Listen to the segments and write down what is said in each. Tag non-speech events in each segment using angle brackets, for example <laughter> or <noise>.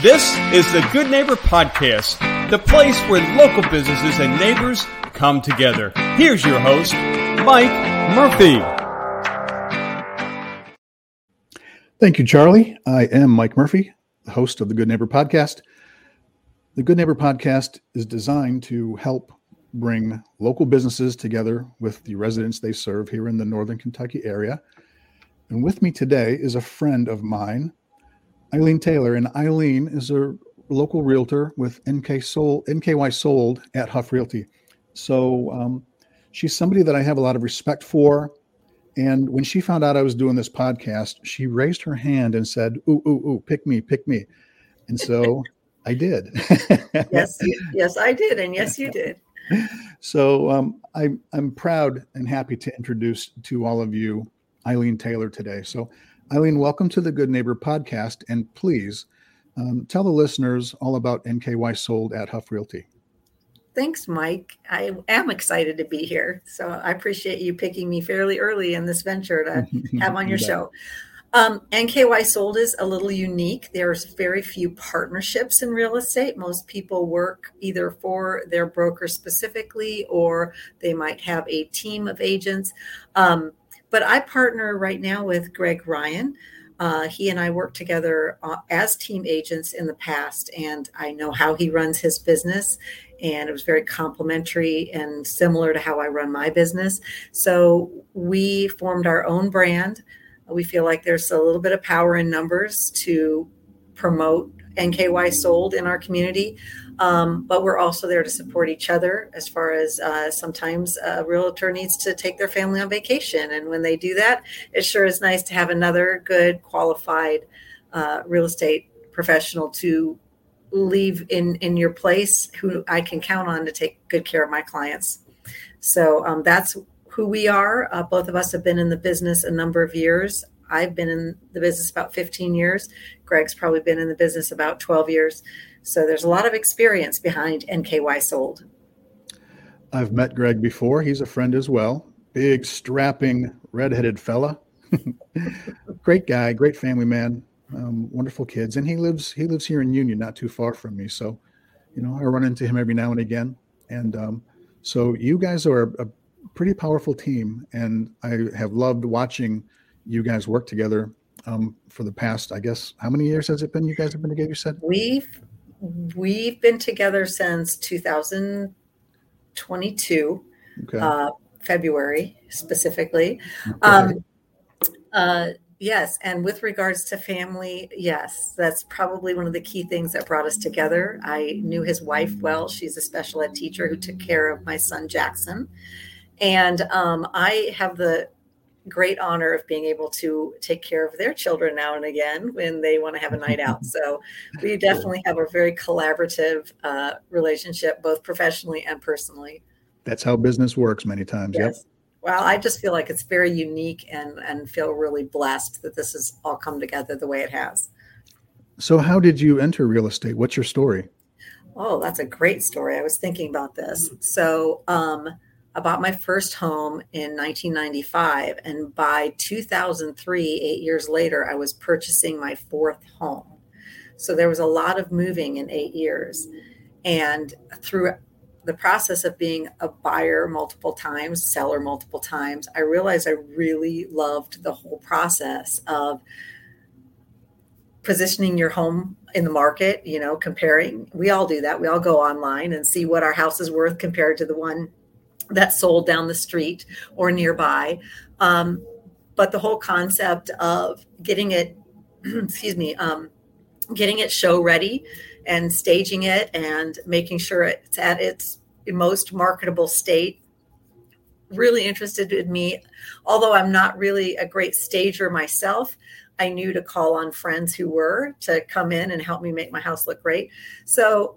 This is the Good Neighbor Podcast, the place where local businesses and neighbors come together. Here's your host, Mike Murphy. Thank you, Charlie. I am Mike Murphy, the host of the Good Neighbor Podcast. The Good Neighbor Podcast is designed to help bring local businesses together with the residents they serve here in the Northern Kentucky area. And with me today is a friend of mine, Aileen Taylor. And Aileen is a local realtor with NK Sold, NKY Sold at Huff Realty. So um, she's somebody that I have a lot of respect for. And when she found out I was doing this podcast, she raised her hand and said, "Ooh, ooh, ooh, pick me, pick me." And so I did. <laughs> yes, yes, I did, and yes, you did. So um, I, I'm proud and happy to introduce to all of you Aileen Taylor today. So, Aileen, welcome to the Good Neighbor podcast, and please um, tell the listeners all about NKY Sold at Huff Realty. Thanks, Mike. I am excited to be here. So I appreciate you picking me fairly early in this venture to <laughs> have on your show. Um, NKY Sold is a little unique. There's very few partnerships in real estate. Most people work either for their broker specifically, or they might have a team of agents. Um, but I partner right now with Greg Ryan. Uh, he and I worked together uh, as team agents in the past, and I know how he runs his business. And it was very complementary and similar to how I run my business. So we formed our own brand we feel like there's a little bit of power in numbers to promote NKY sold in our community. Um, but we're also there to support each other as far as uh, sometimes a realtor needs to take their family on vacation. And when they do that, it sure is nice to have another good, qualified uh, real estate professional to leave in, in your place who I can count on to take good care of my clients. So um, that's who we are. Uh, both of us have been in the business a number of years. I've been in the business about 15 years. Greg's probably been in the business about 12 years. So there's a lot of experience behind NKY Sold. I've met Greg before. He's a friend as well. Big, strapping, redheaded fella. <laughs> great guy, great family man, um, wonderful kids, and he lives he lives here in Union, not too far from me. So, you know, I run into him every now and again. And um, so, you guys are a, a pretty powerful team, and I have loved watching you guys work together um, for the past. I guess how many years has it been? You guys have been together. You said we've we've been together since 2022, okay. uh, February specifically. Okay. Um, uh, Yes, and with regards to family, yes, that's probably one of the key things that brought us together. I knew his wife well. She's a special ed teacher who took care of my son Jackson, and um, I have the great honor of being able to take care of their children now and again when they want to have a night out. <laughs> So we definitely have a very collaborative uh, relationship, both professionally and personally. That's how business works many times. Yes. Yep. Well, I just feel like it's very unique and, and feel really blessed that this has all come together the way it has. So, how did you enter real estate? What's your story? Oh, that's a great story. I was thinking about this. So, um, I bought my first home in 1995. And by 2003, eight years later, I was purchasing my fourth home. So there was a lot of moving in eight years. And through the process of being a buyer multiple times, seller multiple times, I realized I really loved the whole process of positioning your home in the market, you know, comparing. We all do that. We all go online and see what our house is worth compared to the one that sold down the street or nearby. Um, but the whole concept of getting it, <clears throat> excuse me, um, getting it show ready and staging it and making sure it's at its most marketable state really interested in me. Although I'm not really a great stager myself, I knew to call on friends who were to come in and help me make my house look great. So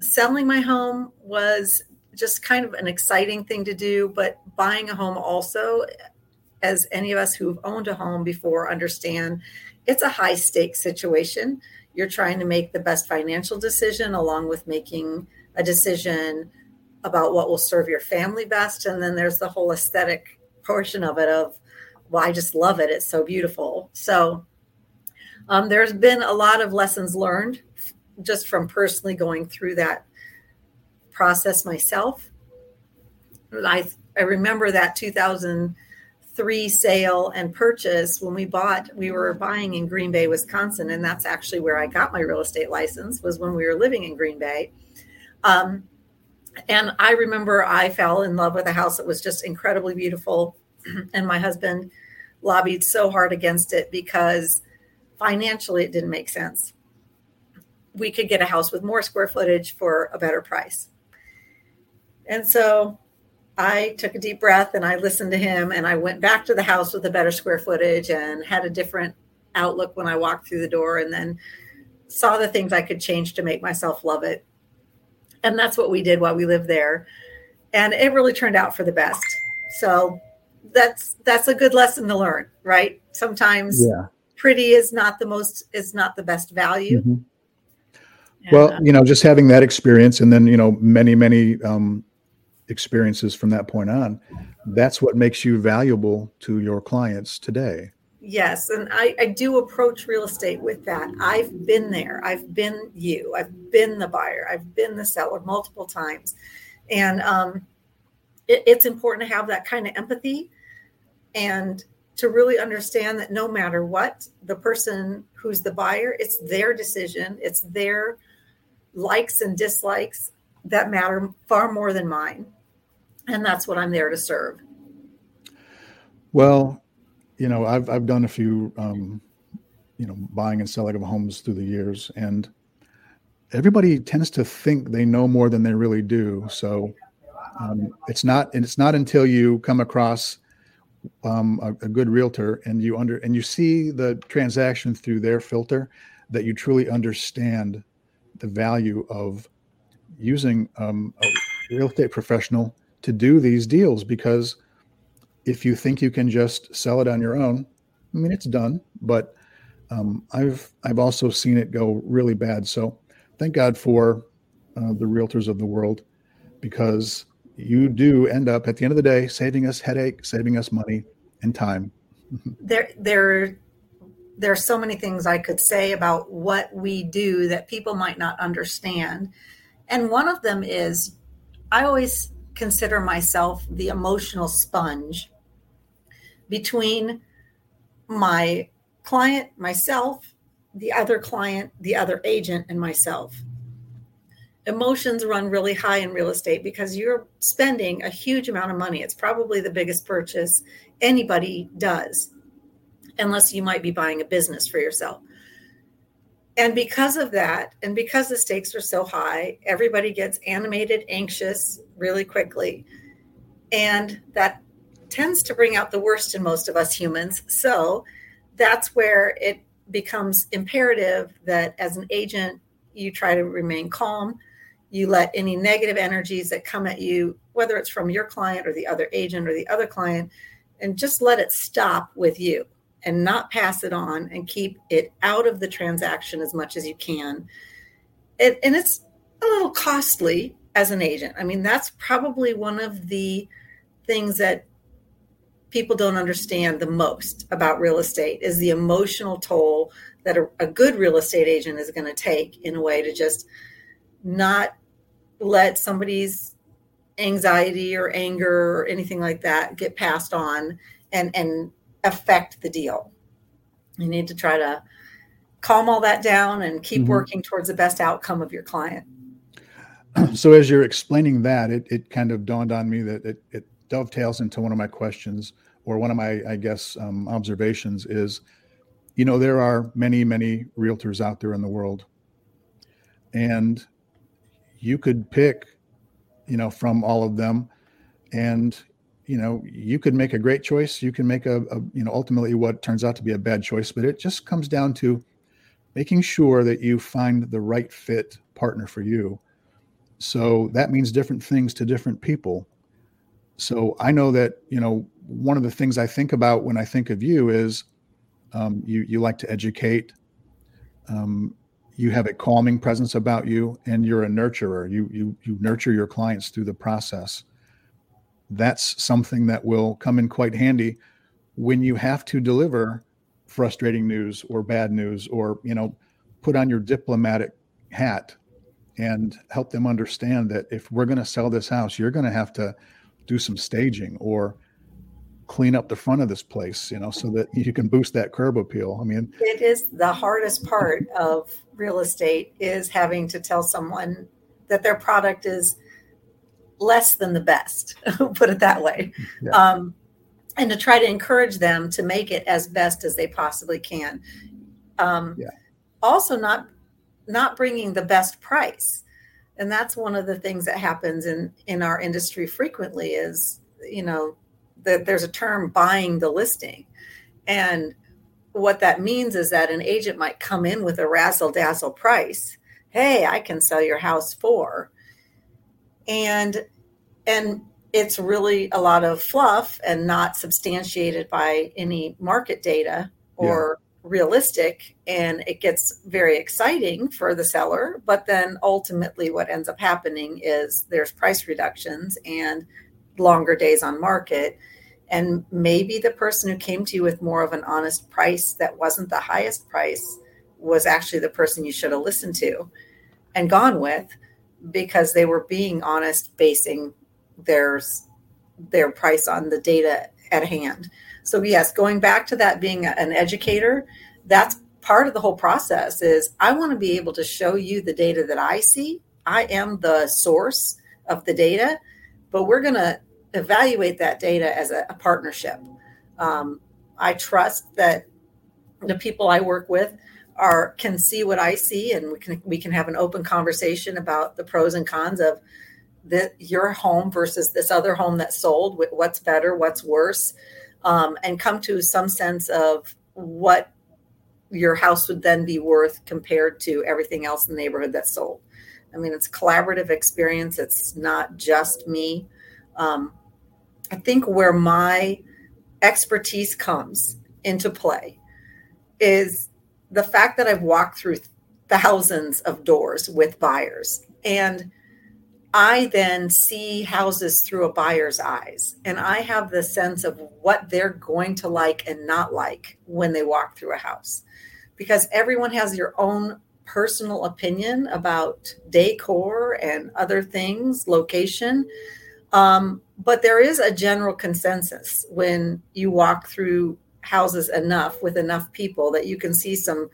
selling my home was just kind of an exciting thing to do. But buying a home also, as any of us who've owned a home before understand, it's a high stake situation. You're trying to make the best financial decision along with making a decision about what will serve your family best. And then there's the whole aesthetic portion of it of, well, I just love it. It's so beautiful. So Um, there's been a lot of lessons learned just from personally going through that process myself. I I remember that 2003 sale and purchase when we bought. We were buying in Green Bay, Wisconsin, and that's actually where I got my real estate license. Was when we were living in Green Bay. Um, and I remember I fell in love with a house that was just incredibly beautiful, <clears throat> and my husband lobbied so hard against it because financially it didn't make sense. We could get a house with more square footage for a better price. And so I took a deep breath and I listened to him and I went back to the house with a better square footage and had a different outlook when I walked through the door and then saw the things I could change to make myself love it. And that's what we did while we lived there. And it really turned out for the best. So that's that's a good lesson to learn, right? Sometimes yeah. pretty is not the most is not the best value. Mm-hmm. well, uh, you know, just having that experience and then, you know, many, many um, experiences from that point on, that's what makes you valuable to your clients today. Yes. And I, I do approach real estate with that. I've been there. I've been you. I've been the buyer. I've been the seller multiple times. And um, it, it's important to have that kind of empathy and to really understand that no matter what, the person who's the buyer, it's their decision, it's their likes and dislikes that matter far more than mine and that's what I'm there to serve. Well, you know, I've I've done a few, um, you know, buying and selling of homes through the years, and everybody tends to think they know more than they really do. So um, it's not, and it's not until you come across um, a, a, good realtor and you under and you see the transaction through their filter that you truly understand the value of using um, a real estate professional to do these deals because if you think you can just sell it on your own, I mean it's done. But um, I've I've also seen it go really bad. So thank God for uh, the realtors of the world because you do end up at the end of the day saving us headache, saving us money and time. <laughs> there there there are so many things I could say about what we do that people might not understand. And one of them is I always consider myself the emotional sponge between my client, myself, the other client, the other agent, and myself. Emotions run really high in real estate because you're spending a huge amount of money. It's probably the biggest purchase anybody does, unless you might be buying a business for yourself. And because of that, and because the stakes are so high, everybody gets animated, anxious really quickly. And that tends to bring out the worst in most of us humans. So that's where it becomes imperative that as an agent, you try to remain calm. You let any negative energies that come at you, whether it's from your client or the other agent or the other client, and just let it stop with you and not pass it on and keep it out of the transaction as much as you can. It, and it's a little costly as an agent. I mean, that's probably one of the things that people don't understand the most about real estate is the emotional toll that a, a good real estate agent is going to take in a way to just not let somebody's anxiety or anger or anything like that get passed on and and affect the deal. You need to try to calm all that down and keep mm-hmm. working towards the best outcome of your client. <clears throat> So, as you're explaining that, it, it kind of dawned on me that it, it dovetails into one of my questions or one of my, I guess, um, observations is, you know, there are many, many realtors out there in the world. And you could pick, you know, from all of them. And you know you could make a great choice. You can make a, a, you know ultimately what turns out to be a bad choice but it just comes down to making sure that you find the right fit partner for you. So that means different things to different people. So i know that you know one of the things i think about when i think of you is um, you you like to educate. Um, you have a calming presence about you and you're a nurturer. You you you nurture your clients through the process that's something that will come in quite handy when you have to deliver frustrating news or bad news or you know put on your diplomatic hat and help them understand that if we're going to sell this house you're going to have to do some staging or clean up the front of this place you know so that you can boost that curb appeal. I mean it is the hardest part of real estate is having to tell someone that their product is less than the best <laughs> put it that way yeah. um, and to try to encourage them to make it as best as they possibly can. Um, yeah. Also, not not bringing the best price, and that's one of the things that happens in in our industry frequently. Is you know that there's a term buying the listing, and what that means is that an agent might come in with a razzle dazzle price. Hey, I can sell your house for, and and it's really a lot of fluff and not substantiated by any market data or yeah. realistic. And it gets very exciting for the seller. But then ultimately what ends up happening is there's price reductions and longer days on market. And maybe the person who came to you with more of an honest price that wasn't the highest price was actually the person you should have listened to and gone with because they were being honest basing their their price on the data at hand. So yes, going back to that being an educator, that's part of the whole process is I want to be able to show you the data that I see. I am the source of the data, but we're going to evaluate that data as a, a partnership. Um, I trust that the people I work with are can see what I see, and we can we can have an open conversation about the pros and cons of the, your home versus this other home that sold what's better what's worse um, and come to some sense of what your house would then be worth compared to everything else in the neighborhood that's sold. I mean it's collaborative experience it's not just me. Um, i think where my expertise comes into play is the fact that i've walked through thousands of doors with buyers and I then see houses through a buyer's eyes and I have the sense of what they're going to like and not like when they walk through a house. Because everyone has their own personal opinion about decor and other things, location. Um, but there is a general consensus when you walk through houses enough with enough people that you can see some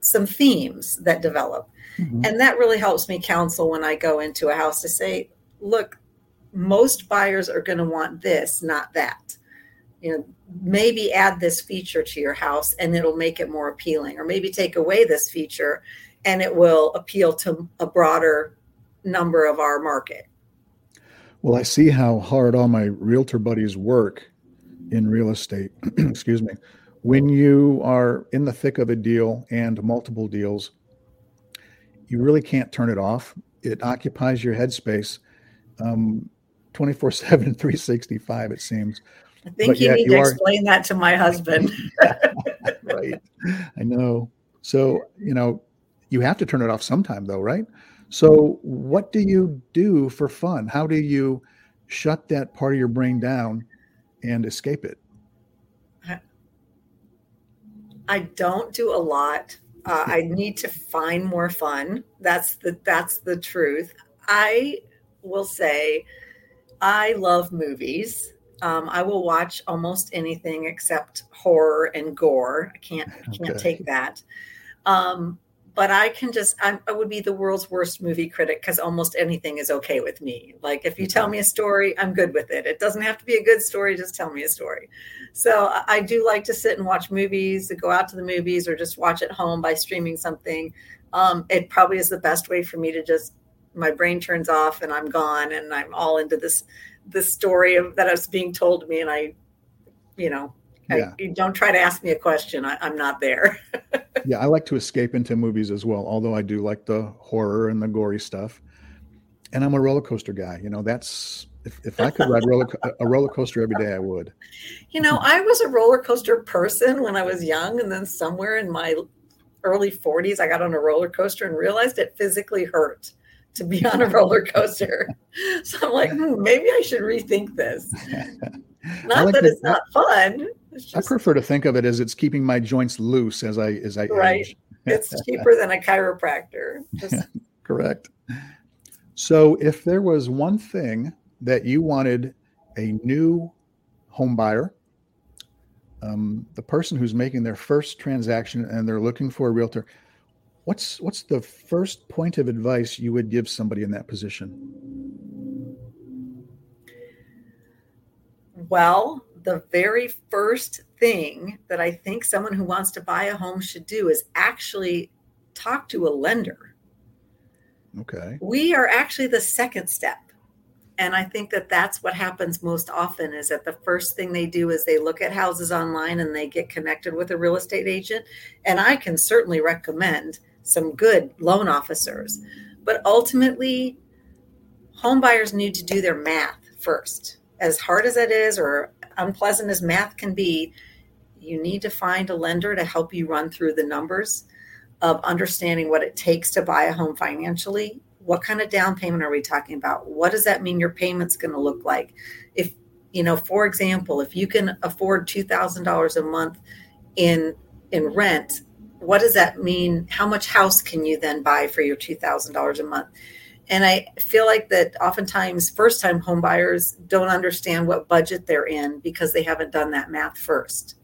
some themes that develop Mm-hmm. And that really helps me counsel when I go into a house to say, look, most buyers are going to want this, not that. You know, maybe add this feature to your house and it'll make it more appealing, or maybe take away this feature and it will appeal to a broader number of our market. Well, I see how hard all my realtor buddies work in real estate. <clears throat> Excuse me. When you are in the thick of a deal and multiple deals, you really can't turn it off. It occupies your headspace um, 24 7, <laughs> 365, it seems. I think but you need you to are... explain that to my husband. <laughs> <laughs> right. I know. So, you know, you have to turn it off sometime, though, right? So, what do you do for fun? How do you shut that part of your brain down and escape it? I don't do a lot. Uh, I <laughs> need to find more fun. That's the that's the truth. I will say, I love movies. Um, I will watch almost anything except horror and gore. I can't I can't okay. take that. Um, but I can just I'm, i would be the world's worst movie critic because almost anything is okay with me. Like if you tell me a story, I'm good with it. It doesn't have to be a good story; just tell me a story. So I do like to sit and watch movies, to go out to the movies, or just watch at home by streaming something. Um, it probably is the best way for me to just my brain turns off and I'm gone and I'm all into this this story of that is being told to me and I, you know, yeah. I, don't try to ask me a question. I, am not there. <laughs> yeah, I like to escape into movies as well, although I do like the horror and the gory stuff. And I'm a roller coaster guy. You know, that's if, if I could ride roller, a roller coaster every day, I would. You know, I was a roller coaster person when I was young, and then somewhere in my early 40s, I got on a roller coaster and realized it physically hurt to be on a roller coaster. <laughs> so I'm like, hmm, maybe I should rethink this. <laughs> Not like that it's not fun, Just, I prefer to think of it as it's keeping my joints loose as I as I right. age. it's <laughs> cheaper than a chiropractor. Just... <laughs> Correct. So, if there was one thing that you wanted a new home buyer, um, the person who's making their first transaction and they're looking for a realtor, what's what's the first point of advice you would give somebody in that position? Well, the very first thing that I think someone who wants to buy a home should do is actually talk to a lender Okay. We are actually the second step. And I think that that's what happens most often is that the first thing they do is they look at houses online and they get connected with a real estate agent. And I can certainly recommend some good loan officers. But ultimately, home buyers need to do their math first. As hard as it is or unpleasant as math can be, you need to find a lender to help you run through the numbers of understanding what it takes to buy a home financially. What kind of down payment are we talking about? What does that mean your payment's going to look like? If, you know, for example, if you can afford $2,000 a month in in rent, what does that mean? How much house can you then buy for your $2,000 a month? And I feel like that oftentimes first time home buyers don't understand what budget they're in because they haven't done that math first.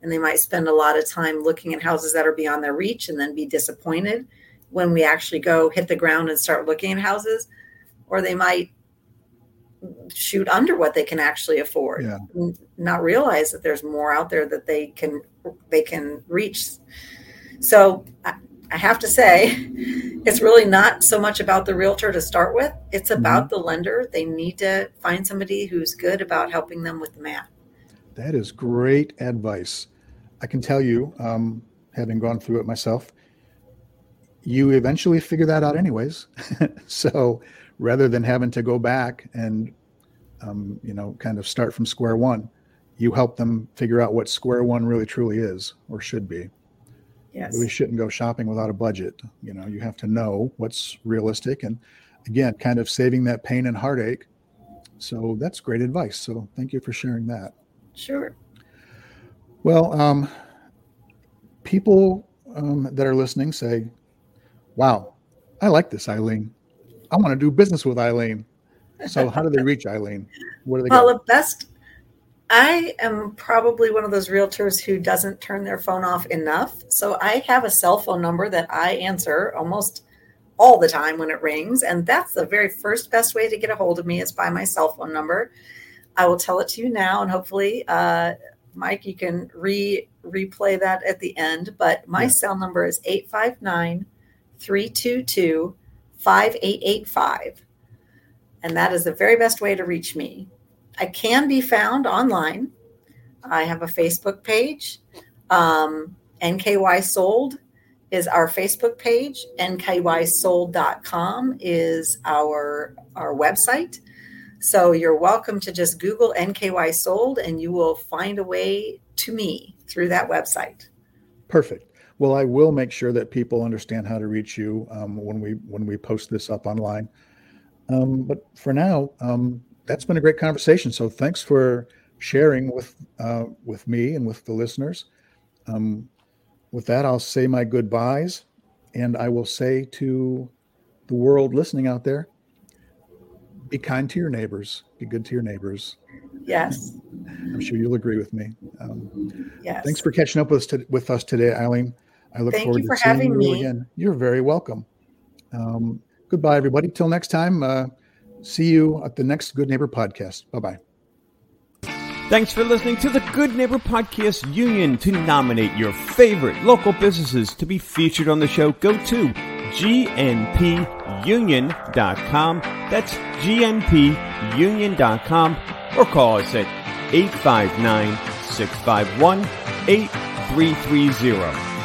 And they might spend a lot of time looking at houses that are beyond their reach and then be disappointed when we actually go hit the ground and start looking at houses. Or they might shoot under what they can actually afford yeah. not realize that there's more out there that they can they can reach. So I, have to say it's really not so much about the realtor to start with it's about mm-hmm. the lender they need to find somebody who's good about helping them with the math that is great advice. I can tell you, um, having gone through it myself, you eventually figure that out anyways. <laughs> so rather than having to go back and, um, you know, kind of start from square one, you help them figure out what square one really truly is or should be. Yes. We shouldn't go shopping without a budget. You know, you have to know what's realistic and again, kind of saving that pain and heartache. So that's great advice. So thank you for sharing that. Sure. Well, um, people um, that are listening say, wow, I like this Aileen. I want to do business with Aileen. So, how do they reach Aileen? What do they Well, the best, I am probably one of those realtors who doesn't turn their phone off enough. So, I have a cell phone number that I answer almost all the time when it rings. And that's the very first best way to get a hold of me is by my cell phone number. I will tell it to you now, and hopefully, uh, Mike, you can re replay that at the end. But my yeah. cell number is 859 322 5885. And that is the very best way to reach me. I can be found online. I have a Facebook page. Um, NKY Sold is our Facebook page. NKYSold.com is our, our website. So you're welcome to just Google NKY Sold and you will find a way to me through that website. Perfect. Well, I will make sure that people understand how to reach you um, when we when we post this up online. Um, but for now, um, that's been a great conversation. So thanks for sharing with uh, with me and with the listeners. Um, with that, I'll say my goodbyes, and I will say to the world listening out there, be kind to your neighbors. Be good to your neighbors. Yes. I'm sure you'll agree with me. Um, yes. Thanks for catching up with us, to, with us today, Aileen. I look Thank forward you to seeing you me. again. You're very welcome. Um, goodbye, everybody. Till next time. Uh, see you at the next Good Neighbor podcast. Bye bye. Thanks for listening to the Good Neighbor Podcast Union. To nominate your favorite local businesses to be featured on the show, go to gnpunion.com. That's gnpunion.com or call us at 859 651 8330.